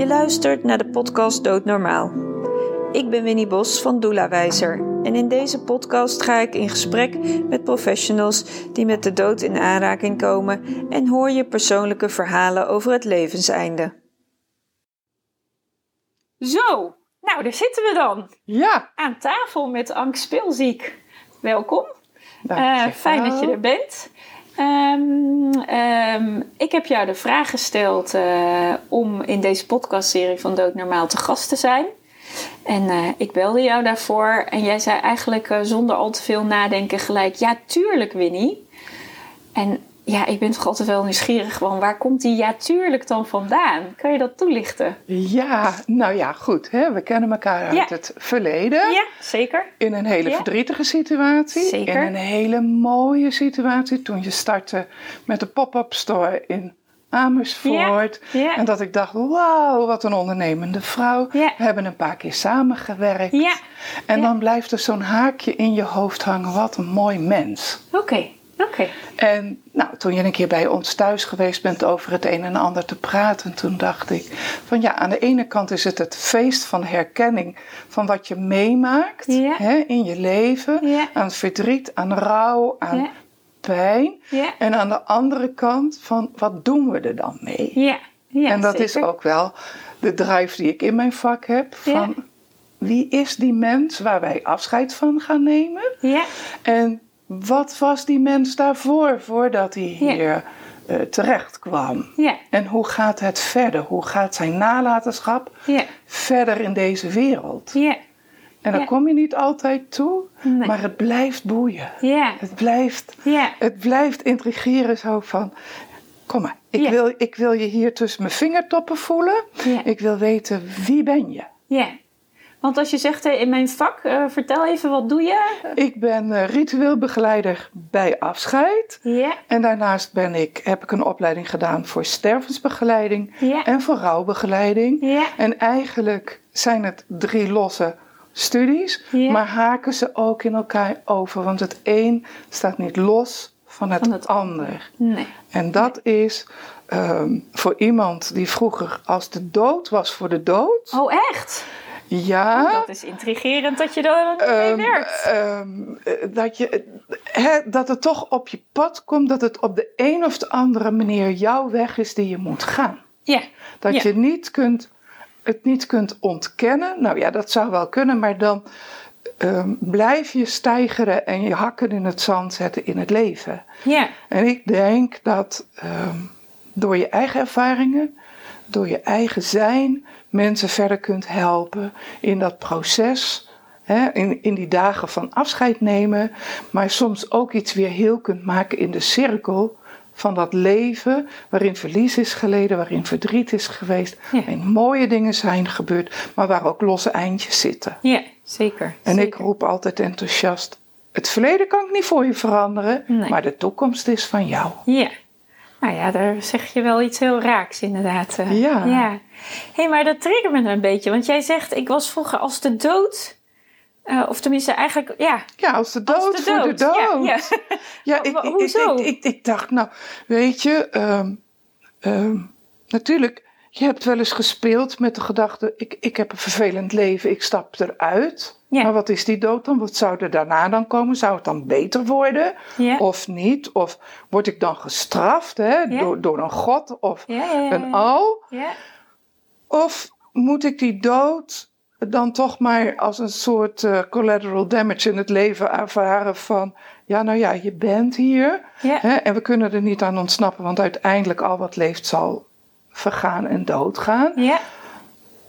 Je luistert naar de podcast Doodnormaal. Ik ben Winnie Bos van Doelawijzer en in deze podcast ga ik in gesprek met professionals die met de dood in aanraking komen en hoor je persoonlijke verhalen over het levenseinde. Zo, nou daar zitten we dan. Ja. Aan tafel met Ank Speelziek. Welkom. Uh, fijn dat je er bent. Um, um, ik heb jou de vraag gesteld uh, om in deze podcastserie van Doodnormaal te gast te zijn. En uh, ik belde jou daarvoor en jij zei eigenlijk zonder al te veel nadenken gelijk: Ja, tuurlijk, Winnie. En ja, ik ben toch altijd wel nieuwsgierig waar komt die ja tuurlijk dan vandaan? Kan je dat toelichten? Ja, nou ja, goed. Hè? We kennen elkaar uit Ja. het verleden. Ja, zeker. In een hele Ja. verdrietige situatie. Zeker. In een hele mooie situatie toen je startte met de pop-up store in Amersfoort. Ja, ja. En dat ik dacht, wauw, wat een ondernemende vrouw. Ja. We hebben een paar keer samengewerkt. Ja, En dan blijft er zo'n haakje in je hoofd hangen. Wat een mooi mens. oké, oké. En nou, toen je een keer bij ons thuis geweest bent over het een en ander te praten, toen dacht ik van ja, aan de ene kant is het het feest van herkenning van wat je meemaakt hè, in je leven, aan verdriet, aan rouw, aan pijn. En aan de andere kant van wat doen we er dan mee? ja, ja. en dat is ook wel de drive die ik in mijn vak heb van wie is die mens waar wij afscheid van gaan nemen? Ja, En wat was die mens daarvoor, voordat hij Ja. hier eh, terecht kwam? ja, En hoe gaat het verder? Hoe gaat zijn nalatenschap ja, verder in deze wereld? ja, En daar kom je niet altijd toe, Nee. maar het blijft boeien. ja, Het blijft, ja. het blijft intrigeren zo van... Kom maar, ik, wil, ik wil je hier tussen mijn vingertoppen voelen. Ik wil weten, wie ben je? Want als je zegt in mijn vak, eh, vertel even wat doe je? Ik ben eh, ritueel begeleider bij afscheid. Ja, En daarnaast ben ik, heb ik een opleiding gedaan voor stervensbegeleiding en voor rouwbegeleiding. Ja. En eigenlijk zijn het drie losse studies, maar haken ze ook in elkaar over. Want het een staat niet los van het, Van het ander. nee. En dat is ehm, voor iemand die vroeger als de dood was voor de dood. Oh, echt? Ja. Dat is intrigerend dat je daar mee Ehm, werkt. ehm, eh, dat, je, dat het toch op je pad komt, dat het op de een of de andere manier jouw weg is die je moet gaan. Ja, Dat Ja. je niet kunt, het niet kunt ontkennen. Nou ja, dat zou wel kunnen, maar dan ehm, blijf je stijgeren en je hakken in het zand zetten in het leven. ja, En ik denk dat door je eigen ervaringen, door je eigen zijn, mensen verder kunt helpen in dat proces. Hè, in, in die dagen van afscheid nemen, maar soms ook iets weer heel kunt maken in de cirkel van dat leven waarin verlies is geleden, waarin verdriet is geweest, Ja. waarin mooie dingen zijn gebeurd, maar waar ook losse eindjes zitten. ja, zeker. En ik roep altijd enthousiast: het verleden kan ik niet voor je veranderen, Nee. maar de toekomst is van jou. Ja. Nou ja, daar zeg je wel iets heel raaks inderdaad. eh. Ja. ja. hey, maar dat triggert me een beetje. Want jij zegt, ik was vroeger als de dood... eh, of tenminste eigenlijk, ja, Ja, als de dood als de voor de dood. dood. Ja, ja. Ja, ik, hoezo? Ik, ik, ik, ik dacht, nou, weet je, ehm, ehm, natuurlijk, je hebt wel eens gespeeld met de gedachte, ik, ik heb een vervelend leven, ik stap eruit. Ja. Maar wat is die dood dan? Wat zou er daarna dan komen? Zou het dan beter worden? Ja. Of niet? Of word ik dan gestraft hè? Ja. door, door een god of een al? Of moet ik die dood dan toch maar als een soort eh, collateral damage in het leven ervaren van, ja nou ja, je bent hier hè, en we kunnen er niet aan ontsnappen, want uiteindelijk al wat leeft zal vergaan en doodgaan. ja.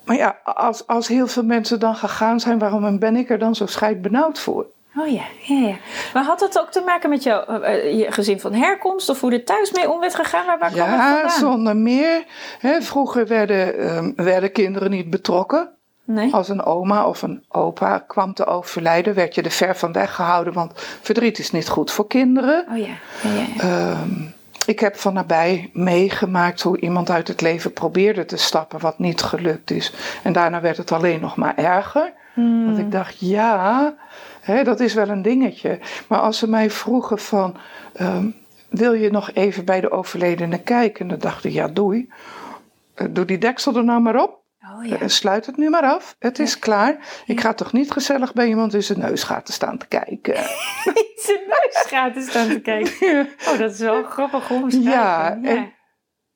Maar ja, als, als heel veel mensen dan gegaan zijn, waarom ben ik er dan zo scheidbenauwd voor? Oh ja, ja, ja. Maar had dat ook te maken met jouw, eh, eh, je gezin van herkomst? Of hoe er thuis mee om werd gegaan? Waar, waar kwam Ja, vandaan? zonder meer. Hè, vroeger werden, ehm, werden kinderen niet betrokken. Nee? Als een oma of een opa kwam te overlijden, werd je er ver van weg gehouden, want verdriet is niet goed voor kinderen. Oh ja, ja, ja. ja. Ehm, ik heb van nabij meegemaakt hoe iemand uit het leven probeerde te stappen, wat niet gelukt is. En daarna werd het alleen nog maar erger. Hmm. Want ik dacht, ja, hè, dat is wel een dingetje. Maar als ze mij vroegen van, ehm, wil je nog even bij de overledene kijken? Dan dacht ik, ja, doei. Eh, Doe die deksel er nou maar op. Oh ja. Eh, Sluit het nu maar af. Het is Ja. klaar. Ik ga toch niet gezellig bij iemand in zijn neus gaan te staan te kijken. Zijn neus gaat te staan te kijken. Oh, dat is wel grappig om te Ja, en-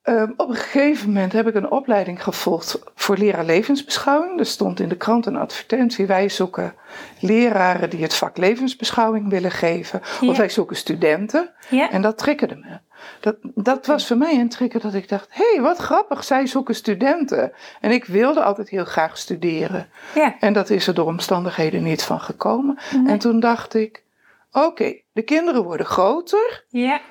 Ehm, op een gegeven moment heb ik een opleiding gevolgd voor leraar levensbeschouwing. Er stond in de krant een advertentie. Wij zoeken leraren die het vak levensbeschouwing willen geven. Of wij zoeken studenten. Ja, En dat triggerde me. Dat, dat was voor mij een trigger dat ik dacht, hé, hey, wat grappig, zij zoeken studenten. En ik wilde altijd heel graag studeren. ja. En dat is er door omstandigheden niet van gekomen. Nee. En toen dacht ik, oké, de kinderen worden groter. Ja,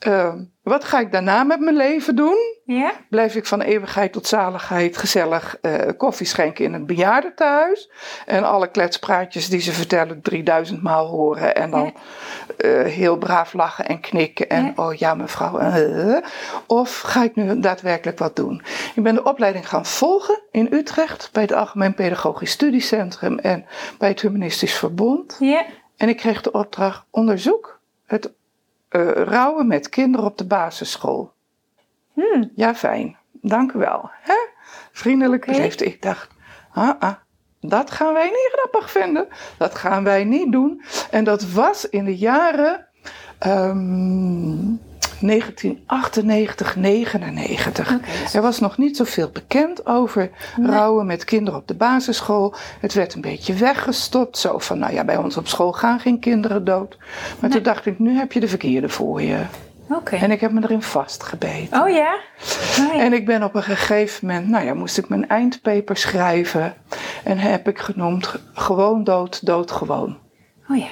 Ehm, wat ga ik daarna met mijn leven doen? ja, Blijf ik van eeuwigheid tot zaligheid gezellig eh, koffie schenken in een bejaardentehuis? En alle kletspraatjes die ze vertellen 3000 maal horen. En dan eh, heel braaf lachen en knikken. En Ja. oh ja mevrouw. eh. Of ga ik nu daadwerkelijk wat doen? Ik ben de opleiding gaan volgen in Utrecht. Bij het Algemeen Pedagogisch Studiecentrum. En bij het Humanistisch Verbond. ja. En ik kreeg de opdracht onderzoek het eh, rouwen met kinderen op de basisschool. Hmm. Ja, fijn. Dank u wel. Hè? Vriendelijk beleefd. Ik dacht, ah, ah, dat gaan wij niet grappig vinden. Dat gaan wij niet doen. En dat was in de jaren ehm, 1998, 99. Oké, dus- Er was nog niet zoveel bekend over Nee. rouwen met kinderen op de basisschool. Het werd een beetje weggestopt. Zo van, nou ja, bij ons op school gaan geen kinderen dood. Maar toen dacht ik, nu heb je de verkeerde voor je. Oké. En ik heb me erin vastgebeten. Oh ja? Oh, ja. En ik ben op een gegeven moment, nou ja, moest ik mijn eindpaper schrijven. En heb ik genoemd gewoon dood, dood gewoon. Oh ja.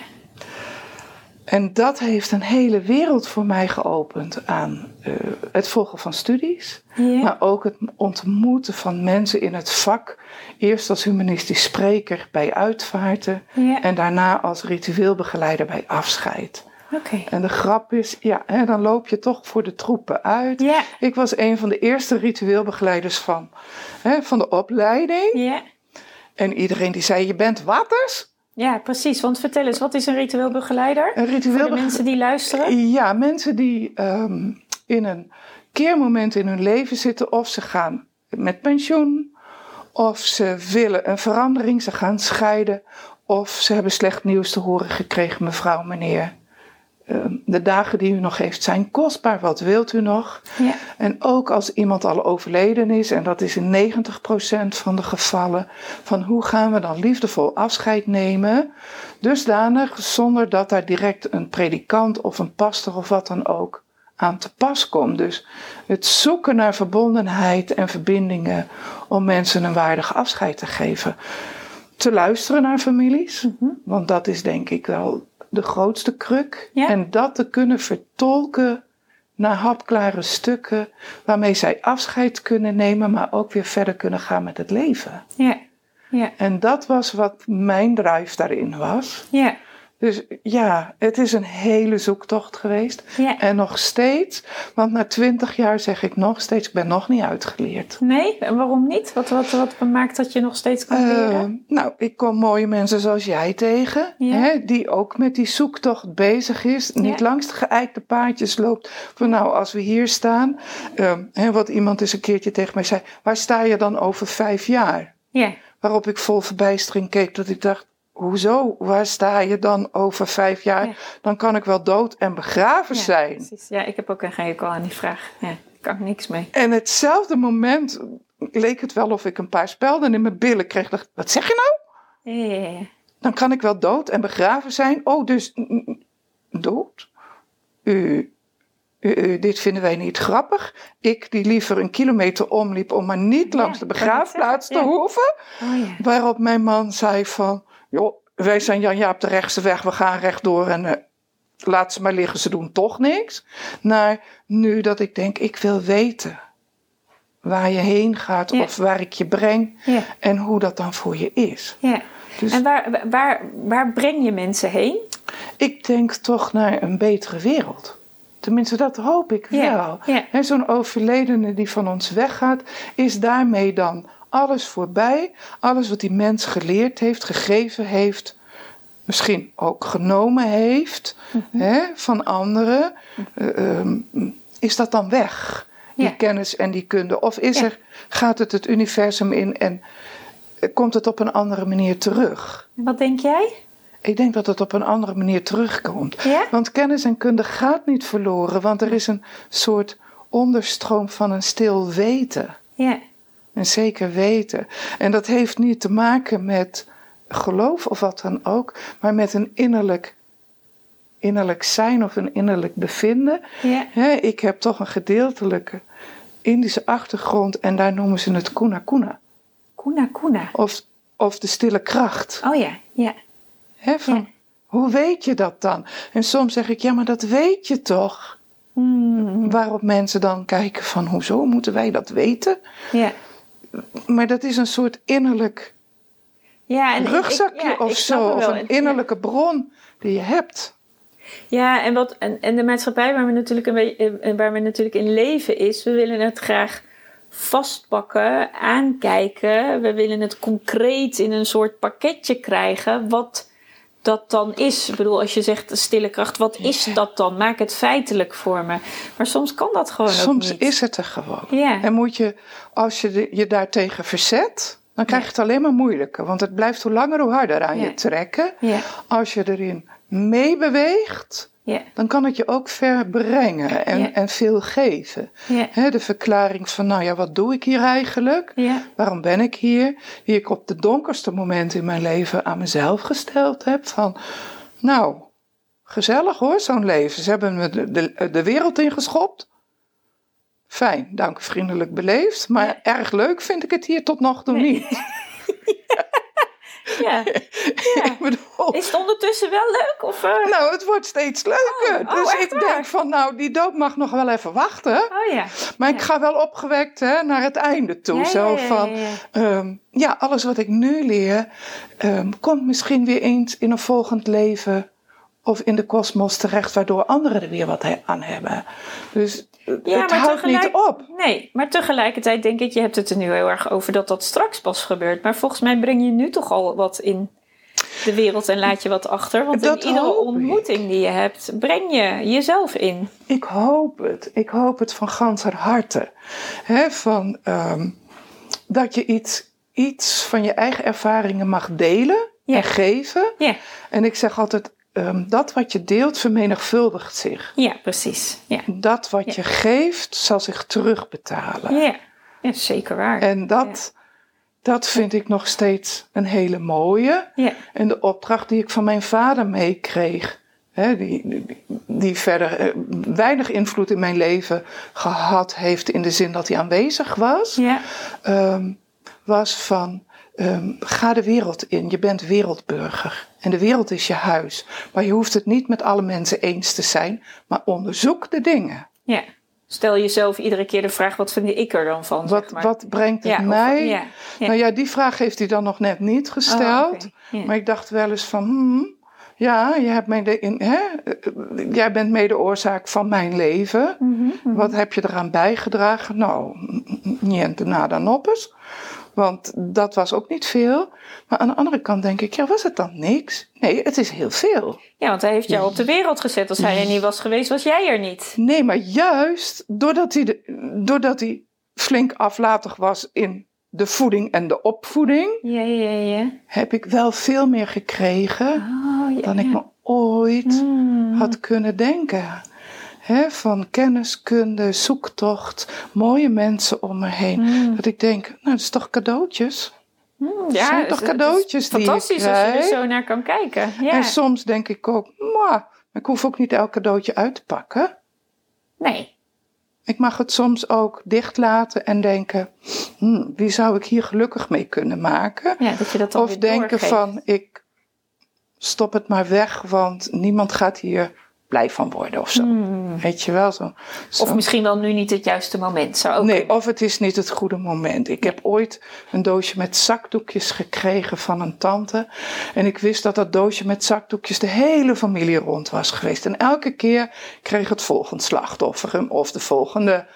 En dat heeft een hele wereld voor mij geopend aan eh, het volgen van studies. Maar ook het ontmoeten van mensen in het vak. Eerst als humanistisch spreker bij uitvaarten. En daarna als ritueelbegeleider bij afscheid. Oké. En de grap is, ja, hè, dan loop je toch voor de troepen uit. Ik was een van de eerste ritueelbegeleiders van, hè, van de opleiding. Ja. En iedereen die zei, je bent watters? Ja, precies. Want vertel eens, wat is een ritueel begeleider? Een Voor ritueel de mensen die luisteren. Ja, mensen die ehm, in een keermoment in hun leven zitten. Of ze gaan met pensioen. Of ze willen een verandering. Ze gaan scheiden. Of ze hebben slecht nieuws te horen gekregen, mevrouw, meneer. Ehm, de dagen die u nog heeft zijn kostbaar. Wat wilt u nog? Ja. En ook als iemand al overleden is, en dat is in 90% van de gevallen, van hoe gaan we dan liefdevol afscheid nemen, dusdanig zonder dat daar direct een predikant of een pastor of wat dan ook aan te pas komt. Dus het zoeken naar verbondenheid en verbindingen om mensen een waardig afscheid te geven. Te luisteren naar families, want dat is denk ik wel de grootste kruk. Ja. En dat te kunnen vertolken naar hapklare stukken waarmee zij afscheid kunnen nemen, maar ook weer verder kunnen gaan met het leven. Ja. Ja. En dat was wat mijn drive daarin was. Ja. Dus ja, het is een hele zoektocht geweest. Ja. En nog steeds, want na twintig jaar zeg ik nog steeds, ik ben nog niet uitgeleerd. Nee, en waarom niet? Wat, wat, wat maakt dat je nog steeds kan Eh, leren? nou, ik kom mooie mensen zoals jij tegen, Ja. hè, die ook met die zoektocht bezig is. Niet Ja. langs de geëikte paadjes loopt. Van nou, als we hier staan, ehm, hè, wat iemand eens een keertje tegen mij zei, waar sta je dan over vijf jaar? Ja. Waarop ik vol verbijstering keek, dat ik dacht, hoezo, waar sta je dan over vijf jaar? Ja. Dan kan ik wel dood en begraven ja, zijn. Precies. Ja, ik heb ook een hekel aan die vraag. Ja, daar kan ik niks mee. En hetzelfde moment leek het wel of ik een paar spelden in mijn billen kreeg. Dacht, wat zeg je nou? Ja. Dan kan ik wel dood en begraven zijn. Oh, dus dood? U, u, u, dit vinden wij niet grappig. Ik die liever een kilometer omliep om maar niet langs de begraafplaats te hoeven. Oh ja. Waarop mijn man zei van, joh, wij zijn Jan-Jaap de rechtste weg, we gaan rechtdoor en eh, laat ze maar liggen, ze doen toch niks. Naar nu dat ik denk, ik wil weten waar je heen gaat Ja. of waar ik je breng Ja. en hoe dat dan voor je is. ja. Dus En waar, waar, waar breng je mensen heen? ik denk toch naar een betere wereld. Tenminste, dat hoop ik wel. zo'n overledene die van ons weggaat, is daarmee dan alles voorbij. Alles wat die mens geleerd heeft, gegeven heeft, misschien ook genomen heeft Mhm. hè, van anderen, eh, ehm, is dat dan weg. die Ja. kennis en die kunde? Of is Ja. er, gaat het het universum in en eh, komt het op een andere manier terug? Wat denk jij? Ik denk dat het op een andere manier terugkomt. Ja? Want kennis en kunde gaat niet verloren, want er is een soort onderstroom van een stil weten. Ja. Een zeker weten. En dat heeft niet te maken met geloof of wat dan ook, maar met een innerlijk, innerlijk zijn of een innerlijk bevinden. Ja. Ik heb toch een gedeeltelijke Indische achtergrond en daar noemen ze het kuna kuna. Kuna kuna. Of, of de stille kracht. Oh ja. Ja. Van, Ja. Hoe weet je dat dan? En soms zeg ik, ja, maar dat weet je toch? Hmm. Waarop mensen dan kijken van, hoezo moeten wij dat weten? Ja. Maar dat is een soort innerlijk Ja, en ik- ik- rugzakje ja, of zo. Of een En- innerlijke bron die je hebt. Ja, en, wat, en, en de maatschappij waar we, natuurlijk een beetje, eh, waar we natuurlijk in leven is, we willen het graag vastpakken, aankijken. We willen het concreet in een soort pakketje krijgen, wat dat dan is. Ik bedoel, als je zegt stille kracht, wat is dat dan? Maak het feitelijk voor me. Maar soms kan dat gewoon Soms niet. is het er gewoon. Ja. En moet je, als je de- je daartegen verzet, dan krijg je het alleen maar moeilijker. Want het blijft hoe langer hoe harder aan Ja. je trekken. Ja, Als je erin meebeweegt, dan kan het je ook ver brengen en, en veel geven. de verklaring van, nou ja, wat doe ik hier eigenlijk? Waarom ben ik hier? Die ik op de donkerste momenten in mijn leven aan mezelf gesteld heb. Van, nou, gezellig hoor, zo'n leven. Ze hebben me de, de, de wereld ingeschopt. Fijn, dank, vriendelijk beleefd. Maar erg leuk vind ik het hier tot nog toe Nee. niet. ja. ik bedoel, Is het ondertussen wel leuk? Of, eh? nou, het wordt steeds leuker. Oh, oh, dus ik waar? denk van, nou, die dood mag nog wel even wachten. Oh ja. Maar ik Ja. ga wel opgewekt hè, naar het einde toe. Ja, zo ja, ja, van, ja, ja. ehm, ja, alles wat ik nu leer, ehm, komt misschien weer eens in een volgend leven of in de kosmos terecht, waardoor anderen er weer wat aan hebben. Dus Ja, het maar houdt niet op. Nee, maar tegelijkertijd denk ik, je hebt het er nu heel erg over dat dat straks pas gebeurt. Maar volgens mij breng je nu toch al wat in de wereld en laat je wat achter. Want Dat in iedere ik. ontmoeting die je hebt, breng je jezelf in. Ik hoop het. Ik hoop het van ganser harte. Van, ehm, dat je iets, iets van je eigen ervaringen mag delen Ja. en geven. Ja, En ik zeg altijd, ehm, dat wat je deelt vermenigvuldigt zich. ja precies. Ja, Dat wat je geeft zal zich terugbetalen. ja. ja zeker waar. En dat, dat vind ik nog steeds een hele mooie. Ja, En de opdracht die ik van mijn vader meekreeg, die, die, die verder eh, weinig invloed in mijn leven gehad heeft in de zin dat hij aanwezig was, ja, ehm, was van ehm, ga de wereld in. Je bent wereldburger en de wereld is je huis. Maar je hoeft het niet met alle mensen eens te zijn, maar onderzoek de dingen. ja. Stel jezelf iedere keer de vraag, wat vind ik er dan van? Wat, zeg maar. wat brengt het Ja, of- mij? ja, ja. Nou ja, die vraag heeft hij dan nog net niet gesteld. Oh. Maar ik dacht wel eens van, hmm, ja, je hebt mede in, hè, eh, jij bent mede oorzaak van mijn leven. Mhm, Wat heb je eraan bijgedragen? Nou, niente nada noppes. Want dat was ook niet veel. Maar aan de andere kant denk ik, ja, was het dan niks? Nee, het is heel veel. Ja, want hij heeft jou op de wereld gezet. Als hij er niet was geweest, was jij er niet. Nee, maar juist doordat hij, de, doordat hij flink aflatig was in de voeding en de opvoeding, Ja, ja, ja. heb ik wel veel meer gekregen Oh, dan ik me ooit Mm. had kunnen denken. Hè, van kennis, kunde, zoektocht, mooie mensen om me heen. Mm. Dat ik denk, nou, dat is toch cadeautjes? Mm, zijn toch het het cadeautjes die Fantastisch als je er zo naar kan kijken. Ja. En soms denk ik ook, maar ik hoef ook niet elk cadeautje uit te pakken. Nee. Ik mag het soms ook dicht laten en denken, hmm, wie zou ik hier gelukkig mee kunnen maken? Ja, dat je dat Of denken doorgeeft. van, ik stop het maar weg, want niemand gaat hier blij van worden of zo. Hmm. Weet je wel, zo. zo. Of misschien wel nu niet het juiste moment. Zou ook Nee, of het is niet het goede moment. Ik heb ooit een doosje met zakdoekjes gekregen van een tante. En ik wist dat dat doosje met zakdoekjes de hele familie rond was geweest. En elke keer kreeg het volgende slachtoffer hem of de volgende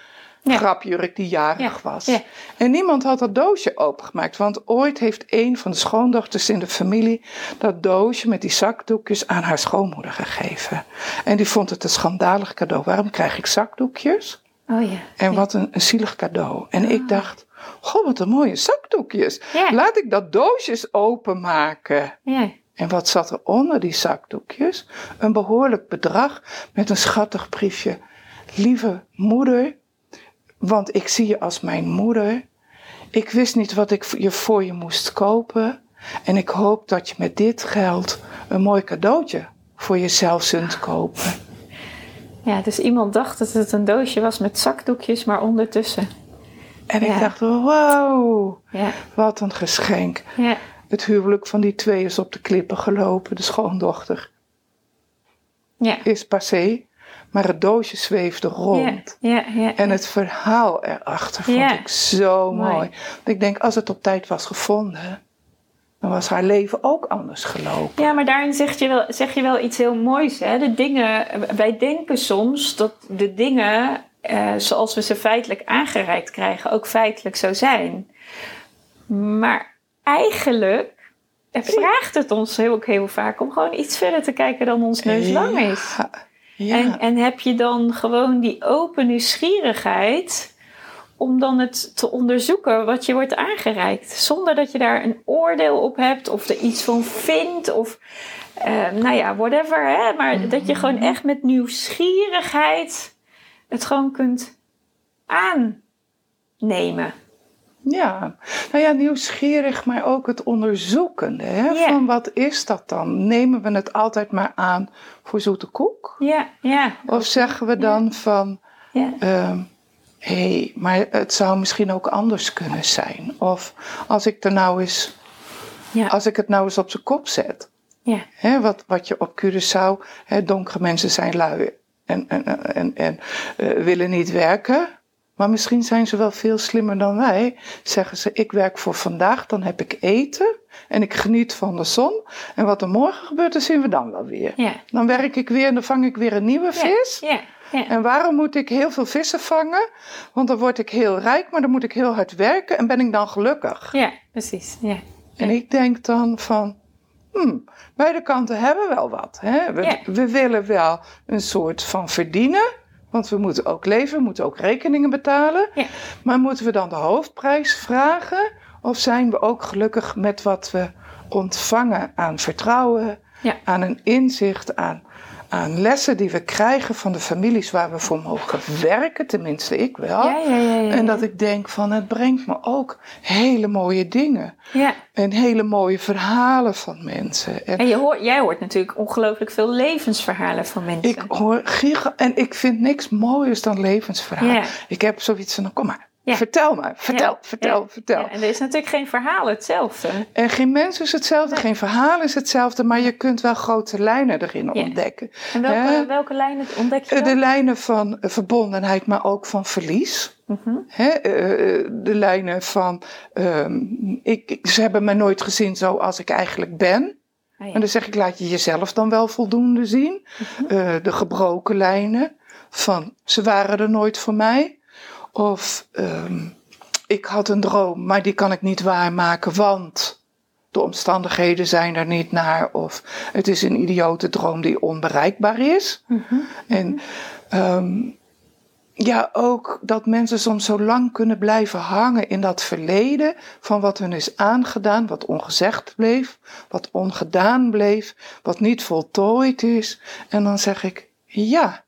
Ja. grapjurk die jarig Ja, was. ja. En niemand had dat doosje opengemaakt. Want ooit heeft een van de schoondochters in de familie dat doosje met die zakdoekjes aan haar schoonmoeder gegeven. En die vond het een schandalig cadeau. Waarom krijg ik zakdoekjes? Oh ja. En wat een, een zielig cadeau. En ik dacht, goh, wat een mooie zakdoekjes. Laat ik dat doosjes openmaken. Ja. En wat zat er onder die zakdoekjes? Een behoorlijk bedrag met een schattig briefje. Lieve moeder, want ik zie je als mijn moeder. Ik wist niet wat ik je voor je moest kopen. En ik hoop dat je met dit geld een mooi cadeautje voor jezelf zult kopen. ja, dus iemand dacht dat het een doosje was met zakdoekjes, maar ondertussen. En ik dacht, wow, Ja. wat een geschenk. Ja. Het huwelijk van die twee is op de klippen gelopen. De schoondochter Ja. is passé, maar het doosje zweefde rond. En het verhaal erachter vond ik zo Mooi. ik denk, als het op tijd was gevonden, dan was haar leven ook anders gelopen. Ja, maar daarin zeg je, wel, zeg je wel iets heel moois. Hè? De dingen, wij denken soms dat de dingen eh, zoals we ze feitelijk aangereikt krijgen ook feitelijk zo zijn. Maar eigenlijk vraagt het ons heel, ook heel vaak om gewoon iets verder te kijken dan ons neus lang is. Ja. Ja. En, en heb je dan gewoon die open nieuwsgierigheid om dan het te onderzoeken wat je wordt aangereikt. Zonder dat je daar een oordeel op hebt of er iets van vindt of eh, nou ja, whatever. Hè? Maar dat je gewoon echt met nieuwsgierigheid het gewoon kunt aannemen. Ja, nou ja, nieuwsgierig, maar ook het onderzoekende. Hè? Van wat is dat dan? Nemen we het altijd maar aan voor zoete koek? Ja, ja. Of zeggen we dan van, ja. ehm, hé, hey, maar het zou misschien ook anders kunnen zijn. Of als ik, er nou eens, als ik het nou eens op zijn kop zet. Ja. Hè, wat, wat je op Curaçao, hè, donkere mensen zijn lui en, en, en, en eh, willen niet werken. Maar misschien zijn ze wel veel slimmer dan wij. Zeggen ze, ik werk voor vandaag, dan heb ik eten en ik geniet van de zon. En wat er morgen gebeurt, dat zien we dan wel weer. Ja. Dan werk ik weer en dan vang ik weer een nieuwe vis. Ja, ja. En waarom moet ik heel veel vissen vangen? Want dan word ik heel rijk, maar dan moet ik heel hard werken en ben ik dan gelukkig. ja precies. Ja. En ik denk dan van, hmm, beide kanten hebben wel wat. Hè? We, we willen wel een soort van verdienen, want we moeten ook leven, we moeten ook rekeningen betalen. Ja. Maar moeten we dan de hoofdprijs vragen? Of zijn we ook gelukkig met wat we ontvangen aan vertrouwen, Ja. aan een inzicht, aan, aan lessen die we krijgen van de families waar we voor mogen werken, tenminste ik wel. Ja, ja, ja, En dat ik denk van het brengt me ook hele mooie dingen. Ja. En hele mooie verhalen van mensen. En En je hoort, jij hoort natuurlijk ongelooflijk veel levensverhalen van mensen. ik hoor giga en ik vind niks mooiers dan levensverhalen. Ik heb zoiets van, kom maar, Ja. vertel me, vertel, Ja, vertel, ja, vertel. ja. en er is natuurlijk geen verhaal hetzelfde. En geen mens is hetzelfde, geen verhaal is hetzelfde, maar je kunt wel grote lijnen erin Ja. ontdekken. En welke, lijnen ontdek je Eh, De lijnen van eh, verbondenheid, maar ook van verlies. Mhm. Hè, eh, de lijnen van, ehm, ik, ze hebben me nooit gezien zoals ik eigenlijk ben. Ah, ja. En dan zeg ik, laat je jezelf dan wel voldoende zien. Eh, de gebroken lijnen van, ze waren er nooit voor mij. Of, ehm, ik had een droom, maar die kan ik niet waarmaken, want de omstandigheden zijn er niet naar. Of het is een idiote droom die onbereikbaar is. Mhm. En ehm, ja, ook dat mensen soms zo lang kunnen blijven hangen in dat verleden van wat hun is aangedaan, wat ongezegd bleef, wat ongedaan bleef, wat niet voltooid is. En dan zeg ik, ja,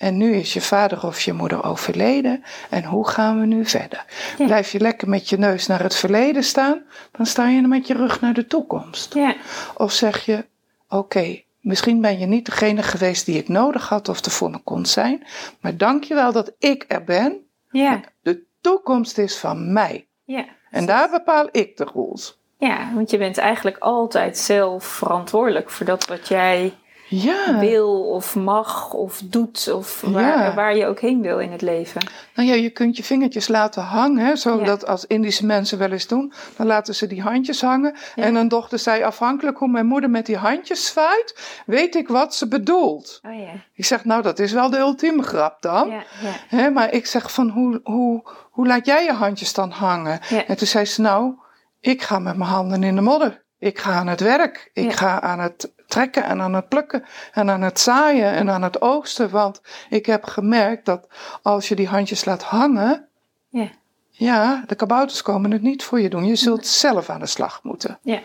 en nu is je vader of je moeder overleden en hoe gaan we nu verder? Ja. Blijf je lekker met je neus naar het verleden staan, dan sta je met je rug naar de toekomst. Ja. Of zeg je, oké, misschien ben je niet degene geweest die ik nodig had of er voor me kon zijn, maar dank je wel dat ik er ben. Ja. De toekomst is van mij. Ja. En daar bepaal ik de rules. ja, want je bent eigenlijk altijd zelf verantwoordelijk voor dat wat jij Ja, wil of mag of doet of waar, Ja. waar je ook heen wil in het leven. nou ja, je kunt je vingertjes laten hangen, hè, zodat als Indische mensen wel eens doen, dan laten ze die handjes hangen. En een dochter zei, afhankelijk hoe mijn moeder met die handjes zwaait, weet ik wat ze bedoelt. Oh ja. Ik zeg, nou, dat is wel de ultieme grap dan. Ja, ja. Hè, maar ik zeg van, hoe, hoe, hoe laat jij je handjes dan hangen? Ja. En toen zei ze, nou, ik ga met mijn handen in de modder. Ik ga aan het werk. Ik Ja. ga aan het trekken en aan het plukken en aan het zaaien en aan het oogsten. Want ik heb gemerkt dat als je die handjes laat hangen, Ja. ja, de kabouters komen het niet voor je doen. Je zult zelf aan de slag moeten. Ja.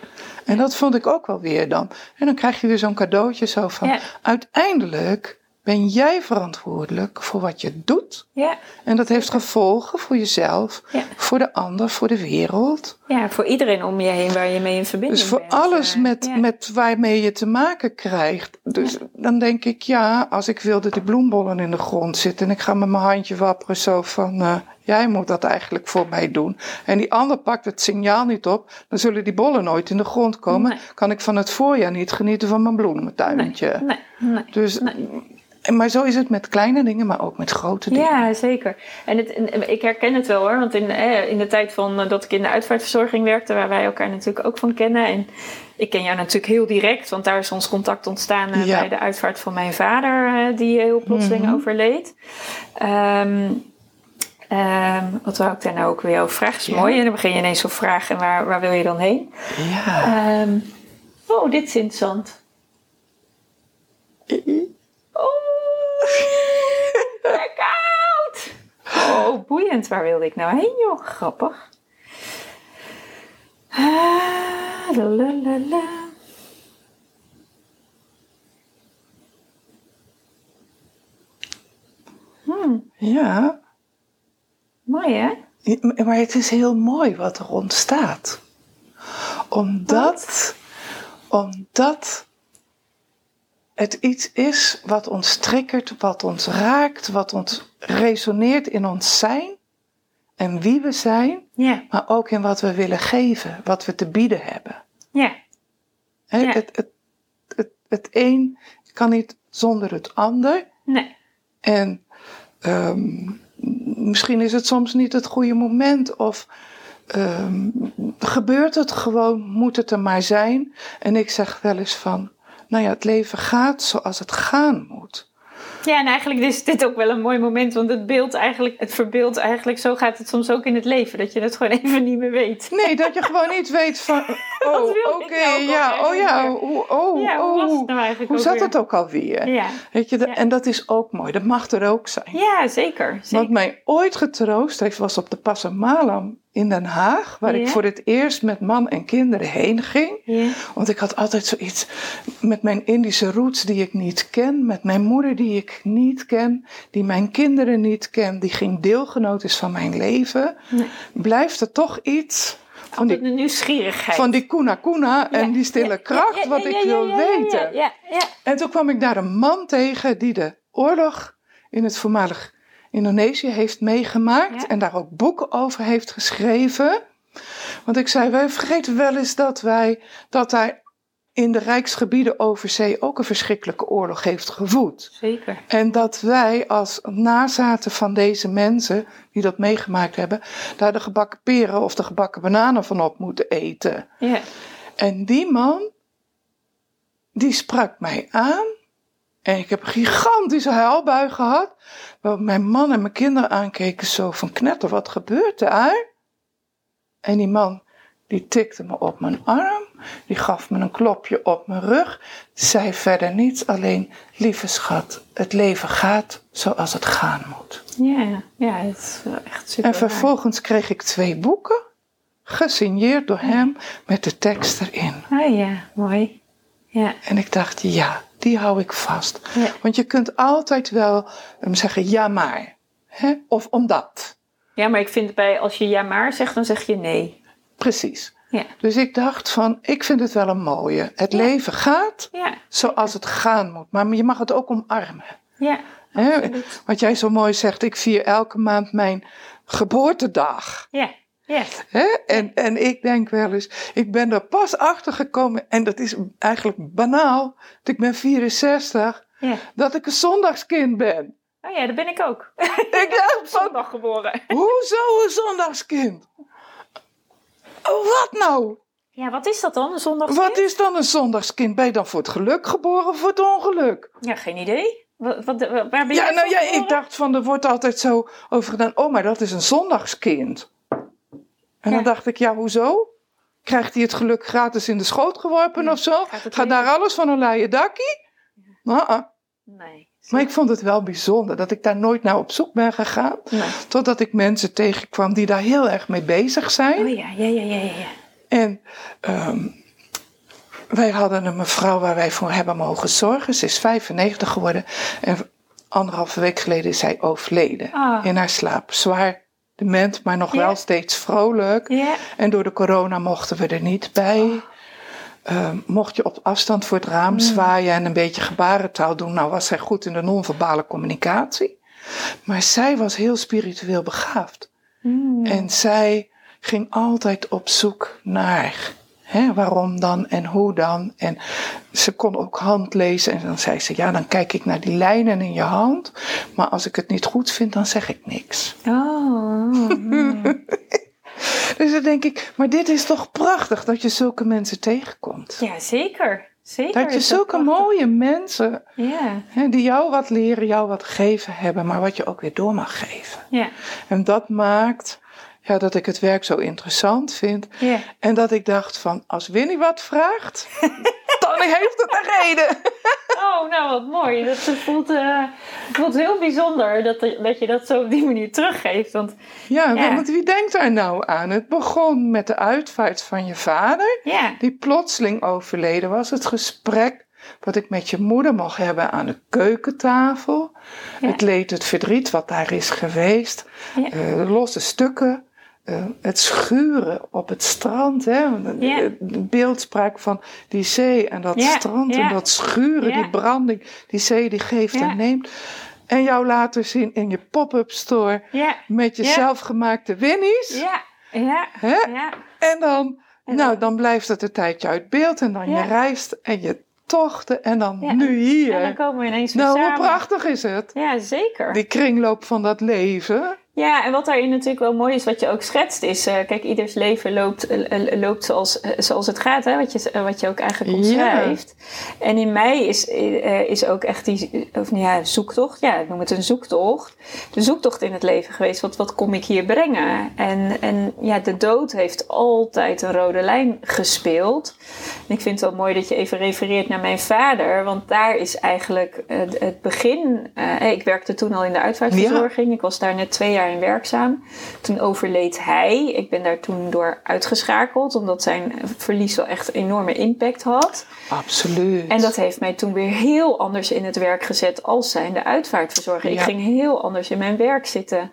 En dat vond ik ook wel weer dan. En dan krijg je weer zo'n cadeautje zo van, Ja. uiteindelijk ben jij verantwoordelijk voor wat je doet. Ja. En dat heeft gevolgen voor jezelf, Ja. voor de ander, voor de wereld. ja, voor iedereen om je heen waar je mee in verbinding Dus voor bent. alles eh, met, ja. met waarmee je te maken krijgt. Dus dan denk ik, ja, als ik wil dat die bloembollen in de grond zitten en ik ga met mijn handje wapperen zo van, eh, jij moet dat eigenlijk voor mij doen. En die ander pakt het signaal niet op, dan zullen die bollen nooit in de grond komen. Nee. Kan ik van het voorjaar niet genieten van mijn bloementuintje. Nee, nee. Dus, Nee. Maar zo is het met kleine dingen, maar ook met grote dingen. Ja, zeker. En, het, en ik herken het wel hoor, want in, in de tijd van, eh, dat ik in de uitvaartverzorging werkte, waar wij elkaar natuurlijk ook van kennen. En ik ken jou natuurlijk heel direct, want daar is ons contact ontstaan eh, Ja. bij de uitvaart van mijn vader, eh, die heel plotseling Mhm. overleed. Ehm, ehm, wat wou ik daar nou ook weer over vragen? Is Ja. mooi. En dan begin je ineens zo vragen, en waar, waar wil je dan heen? Ja. Ehm, oh, dit is interessant. Oh, blackout! Oh, boeiend. Waar wilde ik nou heen, joh? Grappig. Ah, la, la, la, la. Hmm, ja. mooi hè? Maar het is heel mooi wat er ontstaat. Omdat, omdat het iets is wat ons triggert, wat ons raakt, wat ons resoneert in ons zijn en wie we zijn, Ja, maar ook in wat we willen geven, wat we te bieden hebben. Ja. Het, het, het, het een kan niet zonder het ander. nee, En ehm, misschien is het soms niet het goede moment of ehm, gebeurt het gewoon, moet het er maar zijn. En ik zeg wel eens van, nou ja, het leven gaat zoals het gaan moet. Ja, en eigenlijk is dit ook wel een mooi moment, want het beeld eigenlijk, het verbeeldt eigenlijk, zo gaat het soms ook in het leven, dat je het gewoon even niet meer weet. Nee, dat je gewoon niet weet van, oh, oké, nou ja, oh ja, hoe, oh, Ja, hoe was het oh, nou eigenlijk hoe zat weer? het ook alweer? Ja, Weet je, Ja. en dat is ook mooi, dat mag er ook zijn. ja zeker. Wat mij ooit getroost heeft, was op de Passamalam in Den Haag, waar ik voor het eerst met man en kinderen heen ging. Want ik had altijd zoiets met mijn Indische roots die ik niet ken, met mijn moeder die ik niet ken, die mijn kinderen niet ken, die geen deelgenoot is van mijn leven. Nee. Blijft er toch iets van die, de nieuwsgierigheid. van die kuna kuna en Ja, die stille ja, kracht, ja, wat ik wil weten. Ja, ja, ja. En toen kwam ik daar een man tegen die de oorlog in het voormalig Indonesië heeft meegemaakt Ja. en daar ook boeken over heeft geschreven. Want ik zei, wij vergeten wel eens dat wij, dat daar in de rijksgebieden over zee ook een verschrikkelijke oorlog heeft gevoed. Zeker. En dat wij als nazaten van deze mensen die dat meegemaakt hebben, daar de gebakken peren of de gebakken bananen van op moeten eten. Ja, En die man, die sprak mij aan. En ik heb een gigantische huilbui gehad. Waar mijn man en mijn kinderen aankeken zo van knetter, wat gebeurt daar? En die man, die tikte me op mijn arm. Die gaf me een klopje op mijn rug. Zei verder niets, alleen, lieve schat, het leven gaat zoals het gaan moet. ja, ja het is wel echt super. En vervolgens kreeg ik twee boeken, gesigneerd door hem, met de tekst erin. Ah ja, mooi. Ja, En ik dacht, ja, die hou ik vast. Ja. Want je kunt altijd wel um, zeggen, ja maar. Hè? Of omdat. ja maar ik vind bij als je ja maar zegt, dan zeg je nee. Precies. Ja, Dus ik dacht van, ik vind het wel een mooie. Het Ja. leven gaat zoals het gaan moet. Maar je mag het ook omarmen. ja. Hè? Wat jij zo mooi zegt, ik vier elke maand mijn geboortedag. Ja, ja. Hè? En, en ik denk wel eens, ik ben er pas achter gekomen, en dat is eigenlijk banaal, dat ik ben 64, ja. dat ik een zondagskind ben. Oh ja, dat ben ik ook. Ik dacht Op zondag geboren. hoezo een zondagskind? Oh, Wat nou? Ja, wat is dat dan, een zondag? Wat is dan een zondagskind? Ben je dan voor het geluk geboren of voor het ongeluk? Ja, geen idee. Wat, wat, waar ben je Ja, nou ja, ik dacht van, er wordt altijd zo over gedaan, oh, maar dat is een zondagskind. En Ja. dan dacht ik, ja, hoezo? krijgt hij het geluk gratis in de schoot geworpen of zo? gaat daar alles van een leien dakkie? Uh-uh. Nee. Maar ik vond het wel bijzonder dat ik daar nooit naar op zoek ben gegaan. Nee. Totdat ik mensen tegenkwam die daar heel erg mee bezig zijn. Oh ja, ja, ja, ja, ja. ja. En ehm, wij hadden een mevrouw waar wij voor hebben mogen zorgen. Ze is 95 geworden. En anderhalve week geleden is zij overleden. Ah. In haar slaap. Zwaar dement, maar nog wel steeds vrolijk. Ja. En door de corona mochten we er niet bij. Ehm, mocht je op afstand voor het raam zwaaien en een beetje gebarentaal doen, nou was zij goed in de non-verbale communicatie. Maar zij was heel spiritueel begaafd. Mm. En zij ging altijd op zoek naar waarom dan en hoe dan. En ze kon ook handlezen en dan zei ze, ja, dan kijk ik naar die lijnen in je hand. Maar als ik het niet goed vind, dan zeg ik niks. Oh. Dus dan denk ik, maar dit is toch prachtig dat je zulke mensen tegenkomt. Ja, zeker. Zeker. Dat je zulke mooie mensen, Ja, hè, die jou wat leren, jou wat gegeven hebben, maar wat je ook weer door mag geven. ja, En dat maakt ja, dat ik het werk zo interessant vind. En dat ik dacht van, als Winnie wat vraagt, dan heeft het een reden. Oh, nou wat mooi. Dat voelt, het voelt heel bijzonder dat, dat je dat zo op die manier teruggeeft. Want Ja, Ja. want wie denkt daar nou aan? Het begon met de uitvaart van je vader, die plotseling overleden was. Het gesprek wat ik met je moeder mocht hebben aan de keukentafel. Ja. Het leed, het verdriet wat daar is geweest. Ja. Eh, de losse stukken. Eh, het schuren op het strand. Hè? Ja. Het beeldspraak van die zee en dat strand en dat schuren, die branding. Die zee die geeft en neemt. En jou laten zien in je pop-up store met je zelfgemaakte winnies. ja, ja, Hè? En dan, En nou, dan- blijft het een tijdje uit beeld. En dan je reist en je tochten. En dan Ja. nu En dan hier. komen we ineens weer Nou, hoe samen. prachtig is het? Ja, zeker. Die kringloop van dat leven. Ja, en wat daarin natuurlijk wel mooi is, wat je ook schetst, is... eh, kijk, ieders leven loopt, eh, eh, loopt zoals, zoals het gaat, hè, wat, je, wat je ook eigenlijk omschrijft. En in mij is, is ook echt die of, nou ja, zoektocht, ja, ik noem het een zoektocht. De zoektocht in het leven geweest, wat, wat kom ik hier brengen? En, en ja, de dood heeft altijd een rode lijn gespeeld. En ik vind het wel mooi dat je even refereert naar mijn vader, want daar is eigenlijk het, het begin... ik werkte toen al in de uitvaartverzorging, ik was daar net twee jaar in werkzaam. Toen overleed hij. Ik ben daar toen door uitgeschakeld, omdat zijn verlies wel echt een enorme impact had. Absoluut. En dat heeft mij toen weer heel anders in het werk gezet als zijnde uitvaartverzorger. Ik ging heel anders in mijn werk zitten.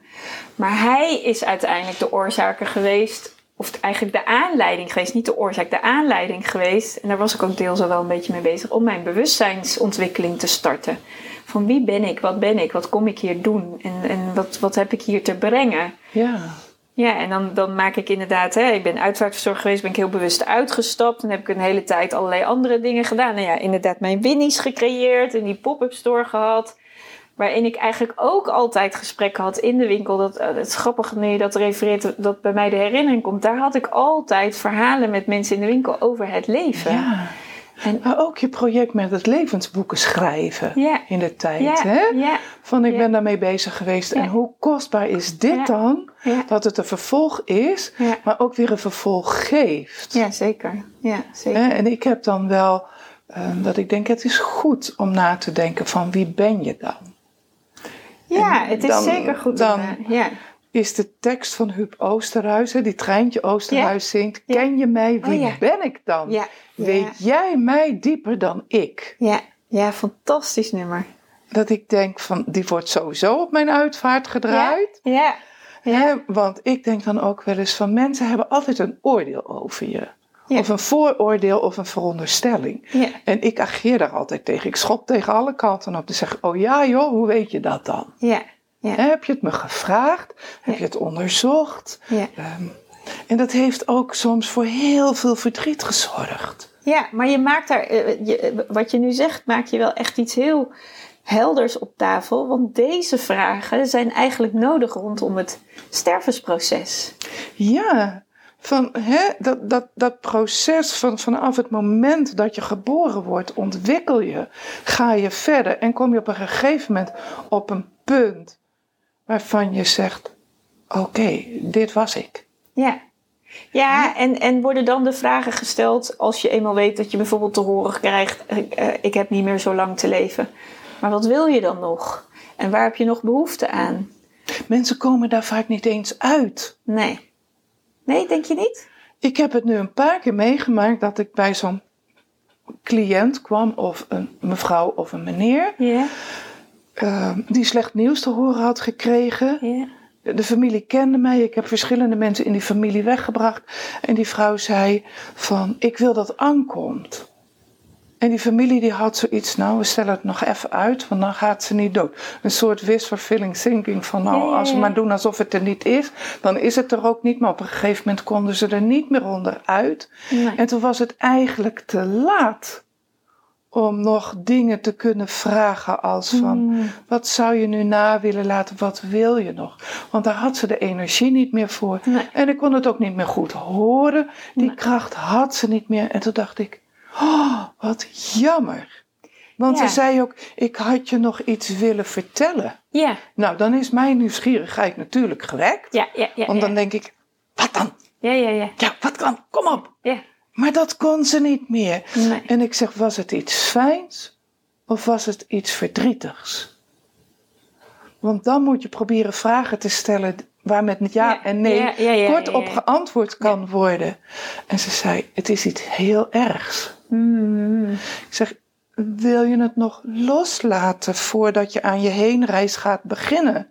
Maar hij is uiteindelijk de oorzaker geweest, of eigenlijk de aanleiding geweest, niet de oorzaak, de aanleiding geweest. En daar was ik ook deels al wel een beetje mee bezig, om mijn bewustzijnsontwikkeling te starten. Van wie ben ik, wat ben ik, wat kom ik hier doen en, en wat, wat heb ik hier te brengen. Ja. Ja, en dan, dan maak ik inderdaad, hè, ik ben uitvaartverzorger geweest, ben ik heel bewust uitgestapt. En heb ik een hele tijd allerlei andere dingen gedaan. Nou ja, inderdaad mijn winnies gecreëerd en die pop-up store gehad. Waarin ik eigenlijk ook altijd gesprekken had in de winkel. Dat, eh, het is grappig nu je dat refereert, dat bij mij de herinnering komt. Daar had ik altijd verhalen met mensen in de winkel over het leven. ja. En, Maar ook je project met het levensboeken schrijven in de tijd. Hè? Van ik ben daarmee bezig geweest. En hoe kostbaar is dit dan? Dat het een vervolg is, maar ook weer een vervolg geeft. ja, zeker. Ja, zeker. En ik heb dan wel ehm, dat ik denk, het is goed om na te denken van wie ben je dan? Ja, En het is dan- zeker goed. dan- om, eh, ja. Is de tekst van Huub Oosterhuis, die Treintje Oosterhuis zingt, Ja. ken je mij, wie Oh, ja. ben ik dan? Ja. Weet jij mij dieper dan ik? Ja, ja, fantastisch nummer. Dat ik denk van, die wordt sowieso op mijn uitvaart gedraaid. Ja, Hè, want ik denk dan ook wel eens van, mensen hebben altijd een oordeel over je. Ja. Of een vooroordeel of een veronderstelling. ja, En ik ageer daar altijd tegen. Ik schop tegen alle kanten op. te zeggen, oh ja joh, hoe weet je dat dan? ja, ja, Heb je het me gevraagd? Heb je het onderzocht? Ehm, en dat heeft ook soms voor heel veel verdriet gezorgd. Ja, maar je maakt daar, eh, je, wat je nu zegt, maak je wel echt iets heel helders op tafel. Want deze vragen zijn eigenlijk nodig rondom het stervensproces. Ja, van, hè, dat, dat, dat proces van vanaf het moment dat je geboren wordt, ontwikkel je, ga je verder en kom je op een gegeven moment op een punt waarvan je zegt: Oké, dit was ik. Ja, Ja, en, en worden dan de vragen gesteld als je eenmaal weet dat je bijvoorbeeld te horen krijgt: uh, ik heb niet meer zo lang te leven. Maar wat wil je dan nog? En waar heb je nog behoefte aan? Mensen komen daar vaak niet eens uit. Nee. Nee, denk je niet? Ik heb het nu een paar keer meegemaakt dat ik bij zo'n cliënt kwam, of een mevrouw of een meneer, Ja. Uh, die slecht nieuws te horen had gekregen. Ja. De familie kende mij. Ik heb verschillende mensen in die familie weggebracht. En die vrouw zei van, ik wil dat Anne komt. En die familie die had zoiets, nou we stellen het nog even uit, want dan gaat ze niet dood. Een soort wish-fulfilling thinking van, nou als we maar doen alsof het er niet is, dan is het er ook niet. Maar op een gegeven moment konden ze er niet meer onderuit. Nee. En toen was het eigenlijk te laat om nog dingen te kunnen vragen als van, Hmm. wat zou je nu na willen laten, wat wil je nog? Want daar had ze de energie niet meer voor. Nee. En ik kon het ook niet meer goed horen. Die Nee. kracht had ze niet meer. En toen dacht ik, oh, wat jammer. Want Ja. ze zei ook, ik had je nog iets willen vertellen. Ja, Nou, dan is mijn nieuwsgierigheid natuurlijk gewekt. ja, ja. ja, Want dan ja. denk ik, wat dan? ja, ja, ja. Ja, wat dan? Kom op. ja. Maar dat kon ze niet meer. Nee. En ik zeg, was het iets fijns of was het iets verdrietigs? Want dan moet je proberen vragen te stellen waar met ja, Ja, en nee ja, ja, ja, kort op geantwoord kan worden. En ze zei, het is iets heel ergs. Mm. Ik zeg, wil je het nog loslaten voordat je aan je heenreis gaat beginnen?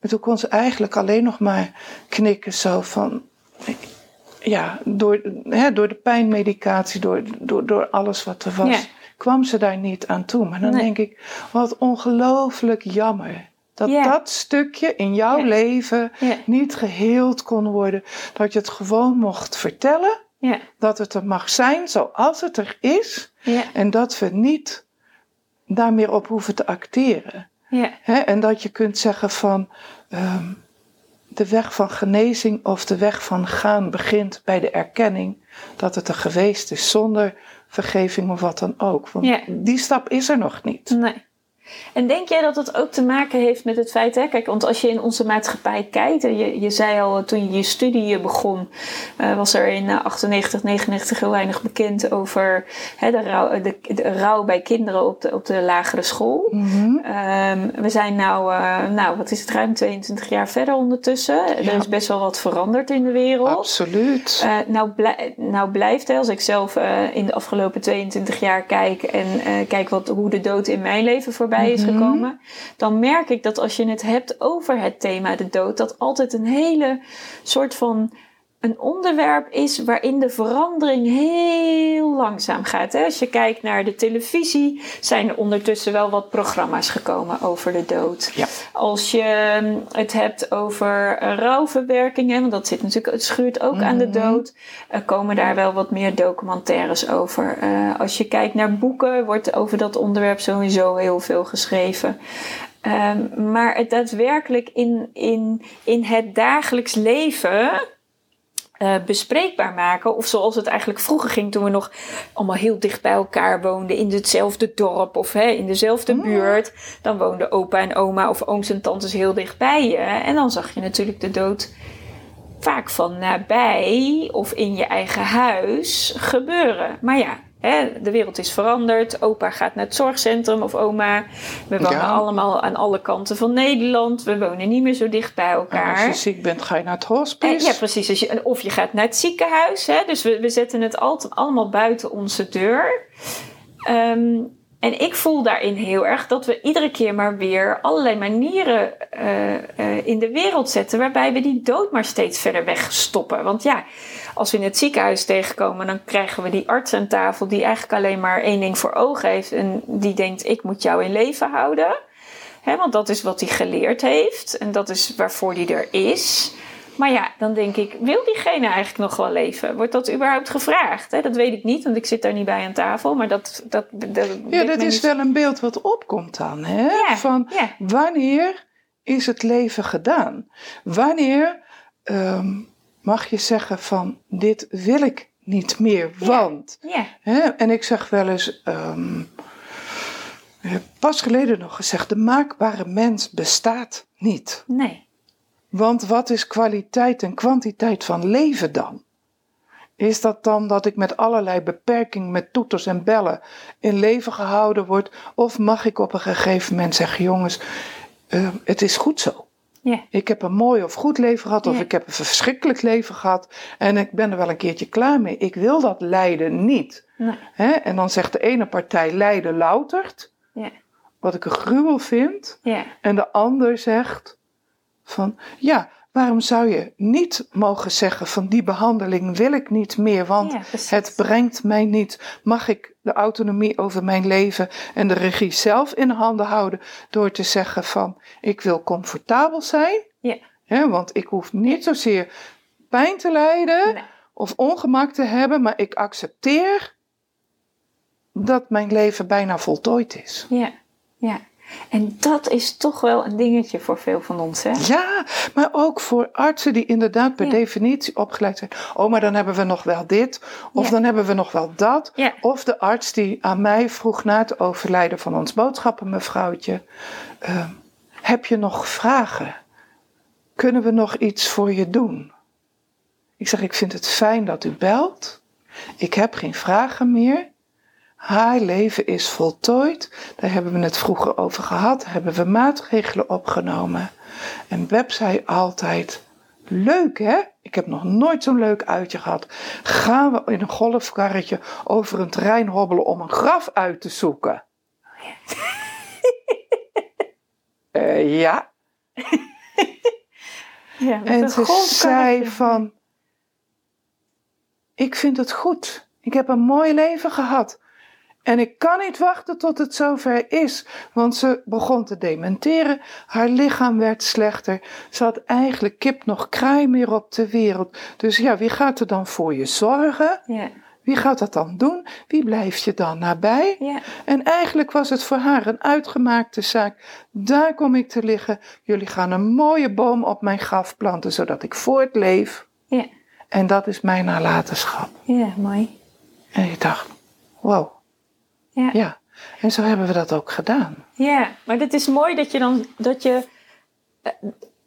En toen kon ze eigenlijk alleen nog maar knikken zo van... Ja, door, hè, door de pijnmedicatie, door, door, door alles wat er was, Ja. kwam ze daar niet aan toe. Maar dan Nee. denk ik, wat ongelooflijk jammer. Dat Ja. dat stukje in jouw Ja. leven niet geheeld kon worden. Dat je het gewoon mocht vertellen Ja, dat het er mag zijn zoals het er is en dat we niet daar meer op hoeven te acteren. ja. Hè? En dat je kunt zeggen van ehm, de weg van genezing of de weg van gaan begint bij de erkenning dat het er geweest is zonder vergeving of wat dan ook. Want Ja. die stap is er nog niet. Nee. En denk jij dat het ook te maken heeft met het feit, hè, kijk, want als je in onze maatschappij kijkt, en je, je zei al eh, toen je je studie eh, begon, eh, was er in eh, 98, 99 heel weinig bekend over hè, de, rouw, de, de rouw bij kinderen op de, op de lagere school. Mhm. Ehm, we zijn nou, nou, wat is het, ruim 22 jaar verder ondertussen. Er is best wel wat veranderd in de wereld. Absoluut. Eh, nou, blij- nou blijft, hè, als ik zelf in de afgelopen 22 jaar kijk en kijk wat, hoe de dood in mijn leven voorbij is Mhm. gekomen, dan merk ik dat als je het hebt over het thema de dood, dat altijd een hele soort van een onderwerp is waarin de verandering heel langzaam gaat. Als je kijkt naar de televisie, zijn er ondertussen wel wat programma's gekomen over de dood. Ja. Als je mm, het hebt over eh, rouwverwerking, want dat zit natuurlijk, het schuurt ook aan de Mhm. dood, komen daar wel wat meer documentaires over. Eh, als je kijkt naar boeken, wordt over dat onderwerp sowieso heel veel geschreven. Ehm, maar het daadwerkelijk in, in, in het dagelijks leven eh, bespreekbaar maken. Of zoals het eigenlijk vroeger ging toen we nog allemaal heel dicht bij elkaar woonden. In hetzelfde dorp of hè, in dezelfde Mm. buurt. Dan woonden opa en oma of ooms en tantes heel dicht bij je. En dan zag je natuurlijk de dood vaak van nabij of in je eigen huis gebeuren. Maar ja, hè, de wereld is veranderd. Opa gaat naar het zorgcentrum of oma. We wonen Ja. allemaal aan alle kanten van Nederland. We wonen niet meer zo dicht bij En elkaar. als je ziek bent, ga je naar het Eh, hospice. ja, precies. Als je, of je gaat naar het ziekenhuis. Hè? Dus we, we zetten het altijd allemaal buiten onze deur. Ehm, en ik voel daarin heel erg dat we iedere keer maar weer allerlei manieren eh, eh, in de wereld zetten. waarbij we die dood maar steeds verder wegstoppen. Want ja, als we in het ziekenhuis tegenkomen, dan krijgen we die arts aan tafel. die eigenlijk alleen maar één ding voor ogen heeft. En die denkt: ik moet jou in leven houden. Hè, want dat is wat hij geleerd heeft en dat is waarvoor hij er is. Maar ja, dan denk ik, wil diegene eigenlijk nog wel leven? Wordt dat überhaupt gevraagd? Dat weet ik niet, want ik zit daar niet bij aan tafel. Maar dat, dat, dat Ja, dat is niet. wel een beeld wat opkomt dan. Hè? Ja, Van ja. wanneer is het leven gedaan? Wanneer ehm, mag je zeggen van dit wil ik niet meer, want... Ja, Hè? En ik zeg wel eens, ehm, pas geleden nog gezegd, de maakbare mens bestaat niet. nee. Want wat is kwaliteit en kwantiteit van leven dan? Is dat dan dat ik met allerlei beperkingen, met toeters en bellen in leven gehouden word? Of mag ik op een gegeven moment zeggen: jongens, uh, het is goed zo. Ik heb een mooi of goed leven gehad, of ik heb een verschrikkelijk leven gehad. En ik ben er wel een keertje klaar mee. Ik wil dat lijden niet. Nee. Hè? En dan zegt de ene partij lijden loutert, wat ik een gruwel vind. En de ander zegt van ja, waarom zou je niet mogen zeggen van die behandeling wil ik niet meer, want Ja, het brengt mij niet. Mag ik de autonomie over mijn leven en de regie zelf in handen houden door te zeggen van ik wil comfortabel zijn, Ja. hè, want ik hoef niet zozeer pijn te lijden Nee. of ongemak te hebben, maar ik accepteer dat mijn leven bijna voltooid is. Ja. Ja. En dat is toch wel een dingetje voor veel van ons, hè? Ja, maar ook voor artsen die inderdaad per Ja. definitie opgeleid zijn. Oh, maar dan hebben we nog wel dit, of Ja. dan hebben we nog wel dat. Ja. Of de arts die aan mij vroeg na het overlijden van ons boodschappenmevrouwtje: ehm, Heb je nog vragen? Kunnen we nog iets voor je doen? Ik zeg: Ik vind het fijn dat u belt. Ik heb geen vragen meer. Haar leven is voltooid. Daar hebben we het vroeger over gehad. Daar hebben we maatregelen opgenomen. En Web zei altijd: Leuk hè? Ik heb nog nooit zo'n leuk uitje gehad. Gaan we in een golfkarretje over een terrein hobbelen om een graf uit te zoeken? Eh, ja. Ja, En ze zei van, ik vind het goed. Ik heb een mooi leven gehad. En ik kan niet wachten tot het zover is. Want ze begon te dementeren. Haar lichaam werd slechter. Ze had eigenlijk kip nog kraai meer op de wereld. Dus ja, wie gaat er dan voor je zorgen? Ja. Wie gaat dat dan doen? Wie blijft je dan nabij? Ja. En eigenlijk was het voor haar een uitgemaakte zaak. Daar kom ik te liggen. Jullie gaan een mooie boom op mijn graf planten, zodat ik voortleef. Ja. En dat is mijn nalatenschap. Ja, mooi. En ik dacht, wow, Ja. ja. En zo hebben we dat ook gedaan. Ja, maar het is mooi dat je dan dat je eh,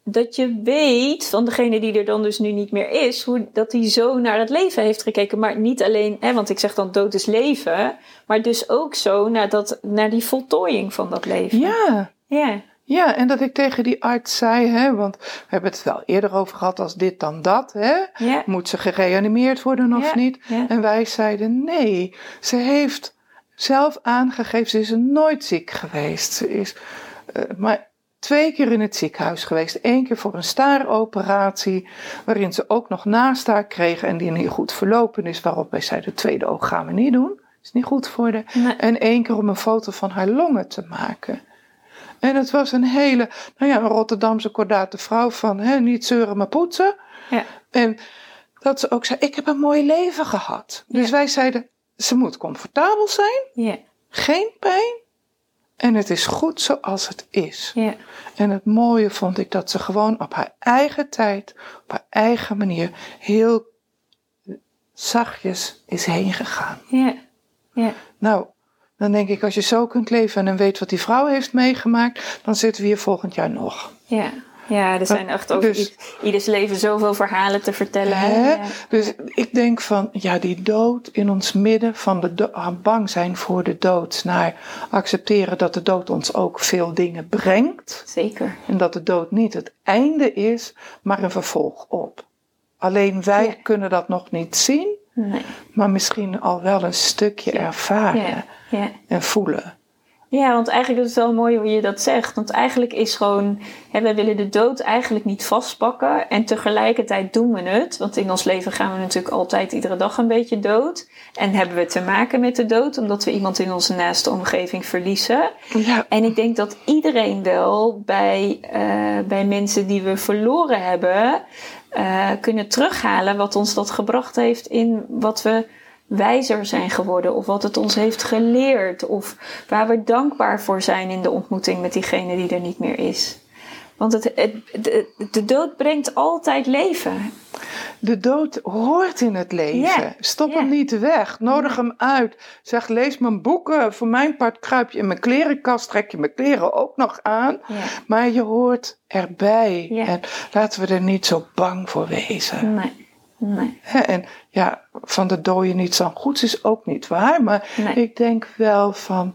dat je weet van degene die er dan dus nu niet meer is, hoe dat hij zo naar het leven heeft gekeken. Maar niet alleen, hè, want ik zeg dan dood is leven, maar dus ook zo naar, dat, naar die voltooiing van dat leven. Ja, Ja, ja. En dat ik tegen die arts zei, hè, want we hebben het wel eerder over gehad als dit dan dat. Hè? ja, Moet ze gereanimeerd worden of Ja, niet? ja. En wij zeiden nee. Ze heeft zelf aangegeven, ze is nooit ziek geweest. Ze is eh, maar twee keer in het ziekenhuis geweest. Eén keer voor een staaroperatie, waarin ze ook nog nastaar kreeg en die niet goed verlopen is. Waarop wij zeiden, het tweede oog gaan we niet doen. Is niet goed voor de. Nee. En één keer om een foto van haar longen te maken. En het was een hele, nou ja, een Rotterdamse kordate vrouw van hè, niet zeuren maar poetsen. ja, En dat ze ook zei, ik heb een mooi leven gehad. Dus wij zeiden, ze moet comfortabel zijn, ja, geen pijn. En het is goed zoals het is. ja, En het mooie vond ik dat ze gewoon op haar eigen tijd, op haar eigen manier, heel zachtjes is heen gegaan. ja, ja. Nou, dan denk ik, als je zo kunt leven en weet wat die vrouw heeft meegemaakt, dan zitten we hier volgend jaar nog. Ja, ja er zijn echt over Dus- ieders leven zoveel verhalen te vertellen. hè? Ja. Dus ik denk van, ja, die dood in ons midden, van de do- ah, bang zijn voor de dood, naar accepteren dat de dood ons ook veel dingen brengt. Zeker. En dat de dood niet het einde is, maar een vervolg op. Alleen wij Ja. kunnen dat nog niet zien, Nee. maar misschien al wel een stukje ervaren Ja, ja. en voelen. Ja, want eigenlijk is het wel mooi hoe je dat zegt. Want eigenlijk is gewoon, hè, wij willen de dood eigenlijk niet vastpakken. En tegelijkertijd doen we het. Want in ons leven gaan we natuurlijk altijd iedere dag een beetje dood. En hebben we te maken met de dood, omdat we iemand in onze naaste omgeving verliezen. Ja, En ik denk dat iedereen wel bij, eh, bij mensen die we verloren hebben, eh, kunnen terughalen wat ons dat gebracht heeft in wat we wijzer zijn geworden. Of wat het ons heeft geleerd. Of waar we dankbaar voor zijn in de ontmoeting met diegene die er niet meer is. Want het, het, de, de dood brengt altijd leven. De dood hoort in het leven. Stop hem niet weg. Nodig hem uit. Zeg, lees mijn boeken. Voor mijn part kruip je in mijn klerenkast. Trek je mijn kleren ook nog aan. Maar je hoort erbij. En laten we er niet zo bang voor wezen. Nee. Nee. En ja, van de dode niets dan goeds is ook niet waar. Maar Nee. ik denk wel van,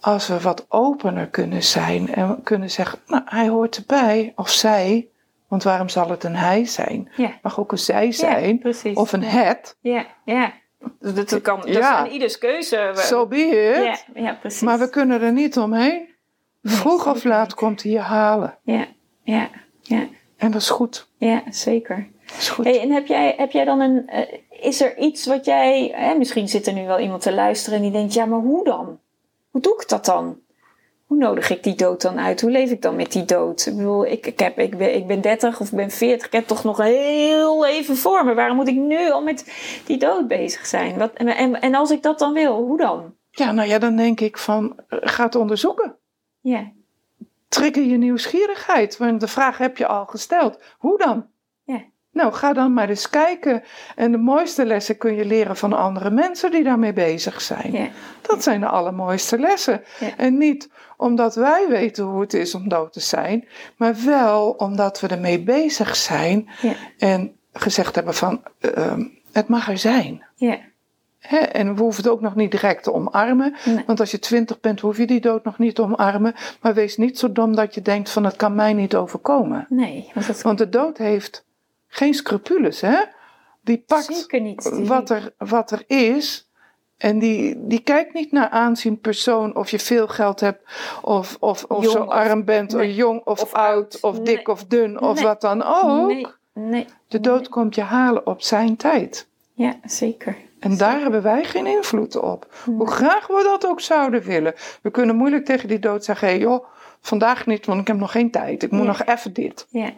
als we wat opener kunnen zijn en kunnen zeggen, nou, hij hoort erbij, of zij, want waarom zal het een hij zijn? Ja. Mag ook een zij zijn, precies. of een het. Ja, ja. Dat, dat kan, dat Ja. is aan ieders keuze. We- So be it. ja, ja, precies. Maar we kunnen er niet omheen. Vroeg of laat niet. komt hij je halen. Ja, ja, ja, En dat is goed. ja, zeker. Is goed. Hey, en heb jij, heb jij dan een. eh, is er iets wat jij. Hè, misschien zit er nu wel iemand te luisteren en die denkt: ja, maar hoe dan? Hoe doe ik dat dan? Hoe nodig ik die dood dan uit? Hoe leef ik dan met die dood? Ik bedoel, ik, ik, heb, ik, ben, ik ben 30 of ik ben 40. Ik heb toch nog heel leven voor me. Waarom moet ik nu al met die dood bezig zijn? Wat, en, en, en als ik dat dan wil, hoe dan? Ja, nou ja, dan denk ik van, eh, ga het onderzoeken. Ja, trigger je nieuwsgierigheid. Want de vraag heb je al gesteld. Hoe dan? Nou, ga dan maar eens kijken. En de mooiste lessen kun je leren van andere mensen die daarmee bezig zijn. ja, Dat zijn de allermooiste lessen. Ja. En niet omdat wij weten hoe het is om dood te zijn, maar wel omdat we ermee bezig zijn ja, en gezegd hebben van ehm, het mag er zijn. ja. Hè, en we hoeven het ook nog niet direct te omarmen. Nee. Want als je twintig bent, hoef je die dood nog niet te omarmen. Maar wees niet zo dom dat je denkt van het kan mij niet overkomen. Nee, want dat Want de dood heeft geen scrupules, hè? Die pakt zeker niet. Die- wat er, wat er is. En die, die kijkt niet naar aanzien persoon of je veel geld hebt of, of, of Jong zo arm bent, nee. of jong of, Of oud, of dik of dun of Nee. wat dan ook. Nee, nee. De dood komt je halen op zijn tijd. Ja, zeker. En daar hebben wij geen invloed op. Hoe graag we dat ook zouden willen. We kunnen moeilijk tegen die dood zeggen: hé joh, vandaag niet, want ik heb nog geen tijd. Ik moet nog even dit. Ja,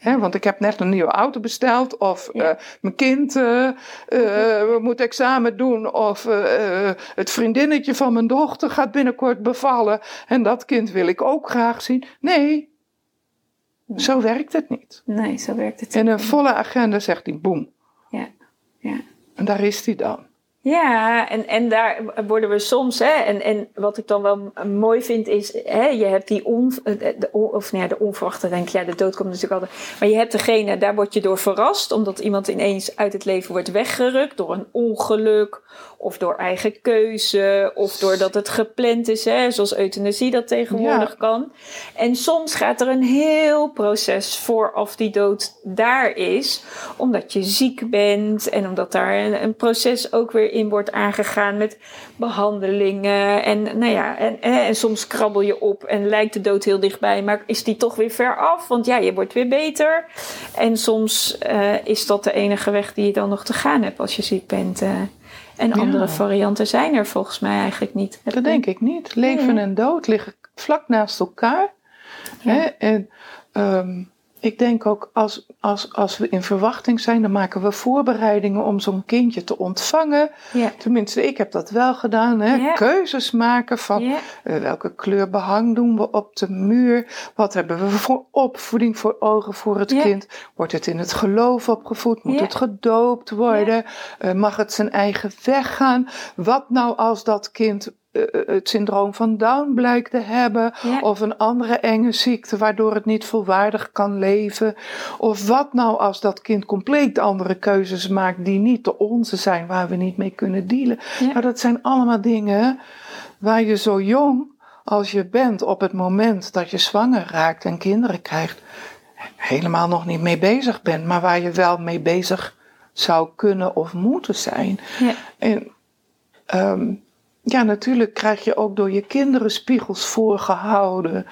Hè, want ik heb net een nieuwe auto besteld. Of Ja. eh, mijn kind eh, eh, moet examen doen. Of het vriendinnetje van mijn dochter gaat binnenkort bevallen. En dat kind wil ik ook graag zien. Nee, zo werkt het niet. nee, zo werkt het. In een volle agenda zegt hij boem. Ja, ja. En daar is hij dan. Ja, en, en daar worden we soms, hè, en, en wat ik dan wel mooi vind is, hè, je hebt die on, de, of nee, de onverwachte, denk ja, de dood komt natuurlijk altijd, maar je hebt degene, daar word je door verrast, omdat iemand ineens uit het leven wordt weggerukt door een ongeluk, of door eigen keuze, of doordat het gepland is, hè, zoals euthanasie dat tegenwoordig Ja. kan. En soms gaat er een heel proces vooraf die dood daar is, omdat je ziek bent en omdat daar een, een proces ook weer in wordt aangegaan met behandelingen. En, nou ja, en, en, en soms krabbel je op en lijkt de dood heel dichtbij, maar is die toch weer ver af, want ja, je wordt weer beter. En soms eh, is dat de enige weg die je dan nog te gaan hebt als je ziek bent. eh. En Ja. andere varianten zijn er volgens mij eigenlijk niet. Dat denk ik niet. Leven en dood liggen vlak naast elkaar. Ja. Hè? En ehm, ik denk ook als, als, als we in verwachting zijn, dan maken we voorbereidingen om zo'n kindje te ontvangen. Ja. Tenminste, ik heb dat wel gedaan. Hè? Ja. Keuzes maken van Ja. eh, welke kleur behang doen we op de muur. Wat hebben we voor opvoeding voor ogen voor het kind? Wordt het in het geloof opgevoed? Moet het gedoopt worden? Eh, mag het zijn eigen weg gaan? Wat nou als dat kind eh, het syndroom van Down blijkt te hebben? Ja. Of een andere enge ziekte waardoor het niet volwaardig kan leven? Of wat nou als dat kind compleet andere keuzes maakt die niet de onze zijn, waar we niet mee kunnen dealen? Ja. Nou, dat zijn allemaal dingen waar je zo jong als je bent op het moment dat je zwanger raakt en kinderen krijgt, helemaal nog niet mee bezig bent, maar waar je wel mee bezig zou kunnen of moeten zijn. Ja. En ehm, ja, natuurlijk krijg je ook door je kinderen spiegels voorgehouden.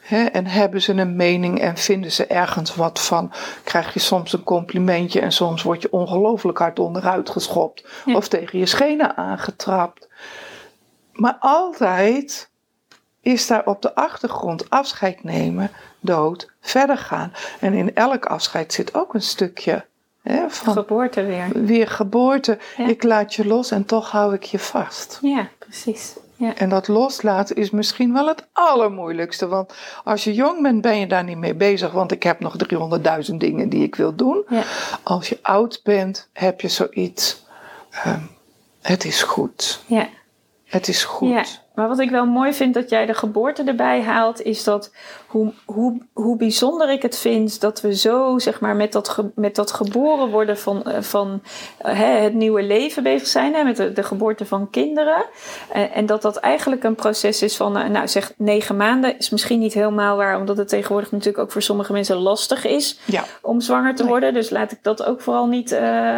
Hè, en hebben ze een mening en vinden ze ergens wat van? Krijg je soms een complimentje en soms word je ongelooflijk hard onderuit geschopt Ja. of tegen je schenen aangetrapt. Maar altijd is daar op de achtergrond afscheid nemen, dood, verder gaan. En in elk afscheid zit ook een stukje hè, van Geboorte weer. weer geboorte. Ja. Ik laat je los en toch hou ik je vast. Ja, precies. Ja. En dat loslaten is misschien wel het allermoeilijkste. Want als je jong bent, ben je daar niet mee bezig. Want ik heb nog 300.000 dingen die ik wil doen. Ja. Als je oud bent, heb je zoiets. ehm, het is goed. Ja. Het is goed. Maar wat ik wel mooi vind dat jij de geboorte erbij haalt, is dat hoe, hoe, hoe bijzonder ik het vind dat we zo, zeg maar, met dat, ge- met dat geboren worden van, eh, van eh, hè, het nieuwe leven bezig zijn, hè, met de, de geboorte van kinderen. Eh, en dat dat eigenlijk een proces is van, eh, nou zeg, negen maanden is misschien niet helemaal waar, omdat het tegenwoordig natuurlijk ook voor sommige mensen lastig is Ja. om zwanger te Nee. worden. Dus laat ik dat ook vooral niet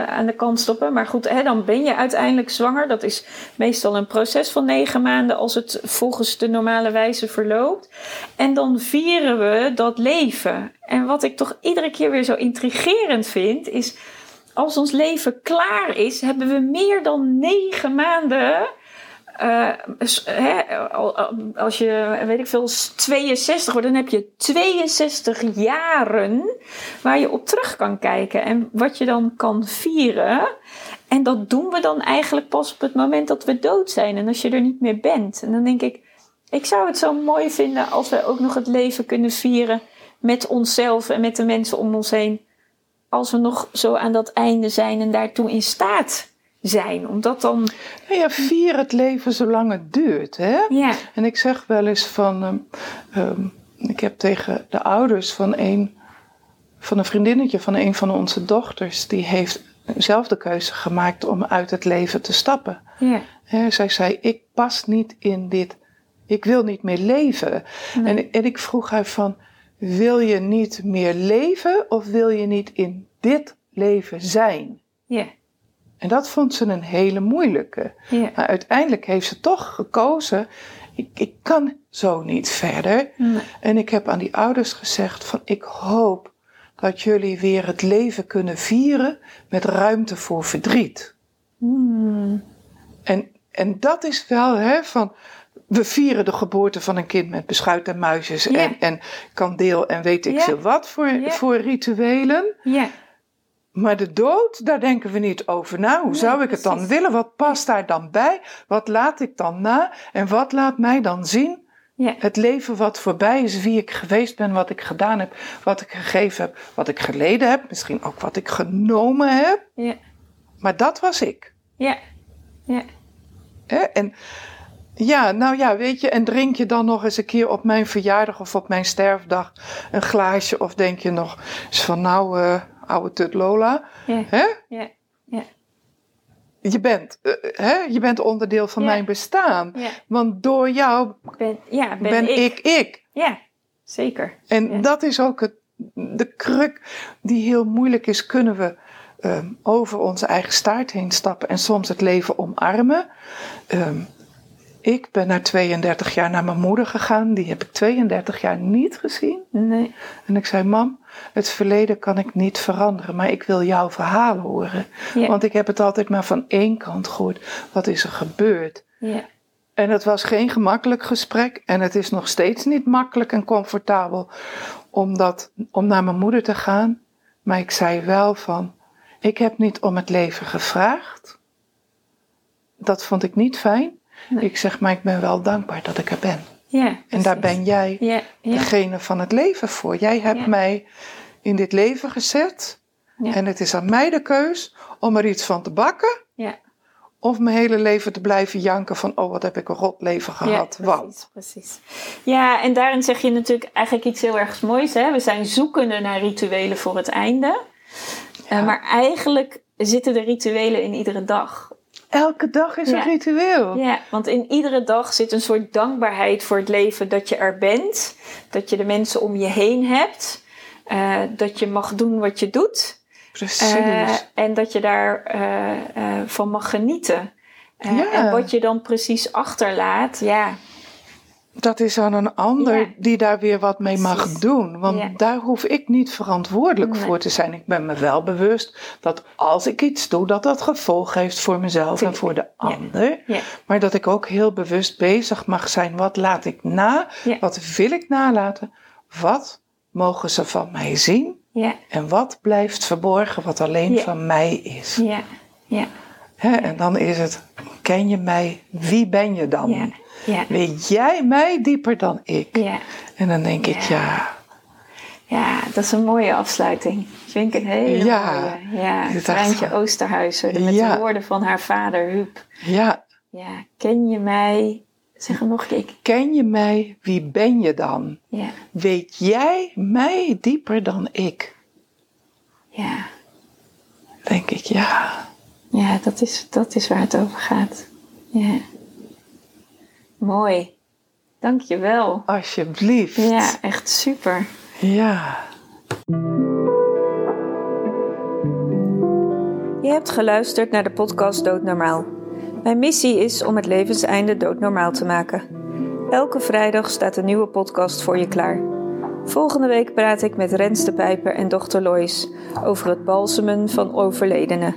aan de kant stoppen. Maar goed, hè, dan ben je uiteindelijk zwanger. Dat is meestal een proces van negen maanden als het volgens de normale wijze verloopt. En dan vieren we dat leven. En wat ik toch iedere keer weer zo intrigerend vind, is als ons leven klaar is, hebben we meer dan negen maanden. eh, als je, weet ik veel, 62 wordt, dan heb je 62 jaren waar je op terug kan kijken en wat je dan kan vieren. En dat doen we dan eigenlijk pas op het moment dat we dood zijn en als je er niet meer bent. En dan denk ik, ik zou het zo mooi vinden als we ook nog het leven kunnen vieren met onszelf en met de mensen om ons heen. Als we nog zo aan dat einde zijn en daartoe in staat zijn. Omdat dan, Nou ja, vier het leven zolang het duurt. Hè? ja, En ik zeg wel eens van. ehm, ehm, ik heb tegen de ouders van een. van een vriendinnetje van een van onze dochters. die heeft zelf de keuze gemaakt om uit het leven te stappen. ja, zij zei: Ik pas niet in dit. Ik wil niet meer leven. En, en ik vroeg haar van. Wil je niet meer leven of wil je niet in dit leven zijn? ja, En dat vond ze een hele moeilijke. ja. Maar uiteindelijk heeft ze toch gekozen. Ik, ik kan zo niet verder. Nee. En ik heb aan die ouders gezegd van ik hoop dat jullie weer het leven kunnen vieren met ruimte voor verdriet. Hmm. En, en dat is wel hè, van. We vieren de geboorte van een kind met beschuit en muisjes Ja. en, en kandeel en weet ik Ja. veel wat voor, Ja. voor rituelen. Ja, Maar de dood, daar denken we niet over na. Hoe Nee, zou ik het dan willen? Wat past daar dan bij? Wat laat ik dan na? En wat laat mij dan zien? Ja, Het leven wat voorbij is, wie ik geweest ben, wat ik gedaan heb, wat ik gegeven heb, wat ik geleden heb, misschien ook wat ik genomen heb. ja, Maar dat was ik. ja, ja. En ja, nou ja, weet je, en drink je dan nog eens een keer op mijn verjaardag of op mijn sterfdag een glaasje? Of denk je nog eens van nou, eh oude tut Lola, ja. hè? Ja, ja, je bent, eh, hè? je bent onderdeel van Ja. mijn bestaan. ja. Want door jou Ben, ja, ben, ben, ik. ik Ja, zeker. En Ja. dat is ook het, de kruk die heel moeilijk is. Kunnen we ehm, over onze eigen staart heen stappen en soms het leven omarmen? Ehm, ik ben na 32 jaar naar mijn moeder gegaan. Die heb ik 32 jaar niet gezien. Nee. En ik zei, mam, het verleden kan ik niet veranderen, maar ik wil jouw verhaal horen. Ja. Want ik heb het altijd maar van één kant gehoord. Wat is er gebeurd? Ja, En het was geen gemakkelijk gesprek. En het is nog steeds niet makkelijk en comfortabel om, dat, om naar mijn moeder te gaan. Maar ik zei wel van, ik heb niet om het leven gevraagd. Dat vond ik niet fijn. Nee. Ik zeg, maar ik ben wel dankbaar dat ik er ben. ja. En daar precies. ben jij Ja, ja, degene van het leven voor. Jij hebt mij in dit leven gezet. Ja. En het is aan mij de keus om er iets van te bakken. ja. Of mijn hele leven te blijven janken van, oh wat heb ik een rot leven gehad. Ja, Want. precies, precies. Ja, en daarin zeg je natuurlijk eigenlijk iets heel erg moois. Hè? We zijn zoekende naar rituelen voor het einde. Eh, maar eigenlijk zitten de rituelen in iedere dag. Elke dag is Ja. een ritueel. Ja, want in iedere dag zit een soort dankbaarheid voor het leven dat je er bent. Dat je de mensen om je heen hebt. eh, dat je mag doen wat je doet. Precies. Eh, en dat je daar eh, van mag genieten. Ja. En wat je dan precies achterlaat, ja, dat is aan een ander Ja. die daar weer wat mee mag doen. Want Ja. daar hoef ik niet verantwoordelijk Nee. voor te zijn. Ik ben me wel bewust dat als ik iets doe, dat dat gevolg heeft voor mezelf en voor de ander. ja, Maar dat ik ook heel bewust bezig mag zijn. Wat laat ik na? Wat wil ik nalaten? Wat mogen ze van mij zien? ja, En wat blijft verborgen wat alleen van mij is? ja, ja. En dan is het, ken je mij? Wie ben je dan? Ja. Weet jij mij dieper dan ik? Ja. En dan denk ik, ja, Ja, dat is een mooie afsluiting. Vind ik een hele Ja. mooie. Ja, Treintje Oosterhuizen met de woorden van haar vader Huub. ja, Ja, ken je mij? Zeg hem nog een keer. ken je mij? Wie ben je dan? Ja, Weet jij mij dieper dan ik? ja. Denk ik, ja. Ja, dat is, dat is waar het over gaat. Ja. Mooi. Dank je wel. Alsjeblieft. Ja, echt super. Ja. Je hebt geluisterd naar de podcast Doodnormaal. Mijn missie is om het levenseinde doodnormaal te maken. Elke vrijdag staat een nieuwe podcast voor je klaar. Volgende week praat ik met Rens de Pijper en dochter Lois over het balsemen van overledenen.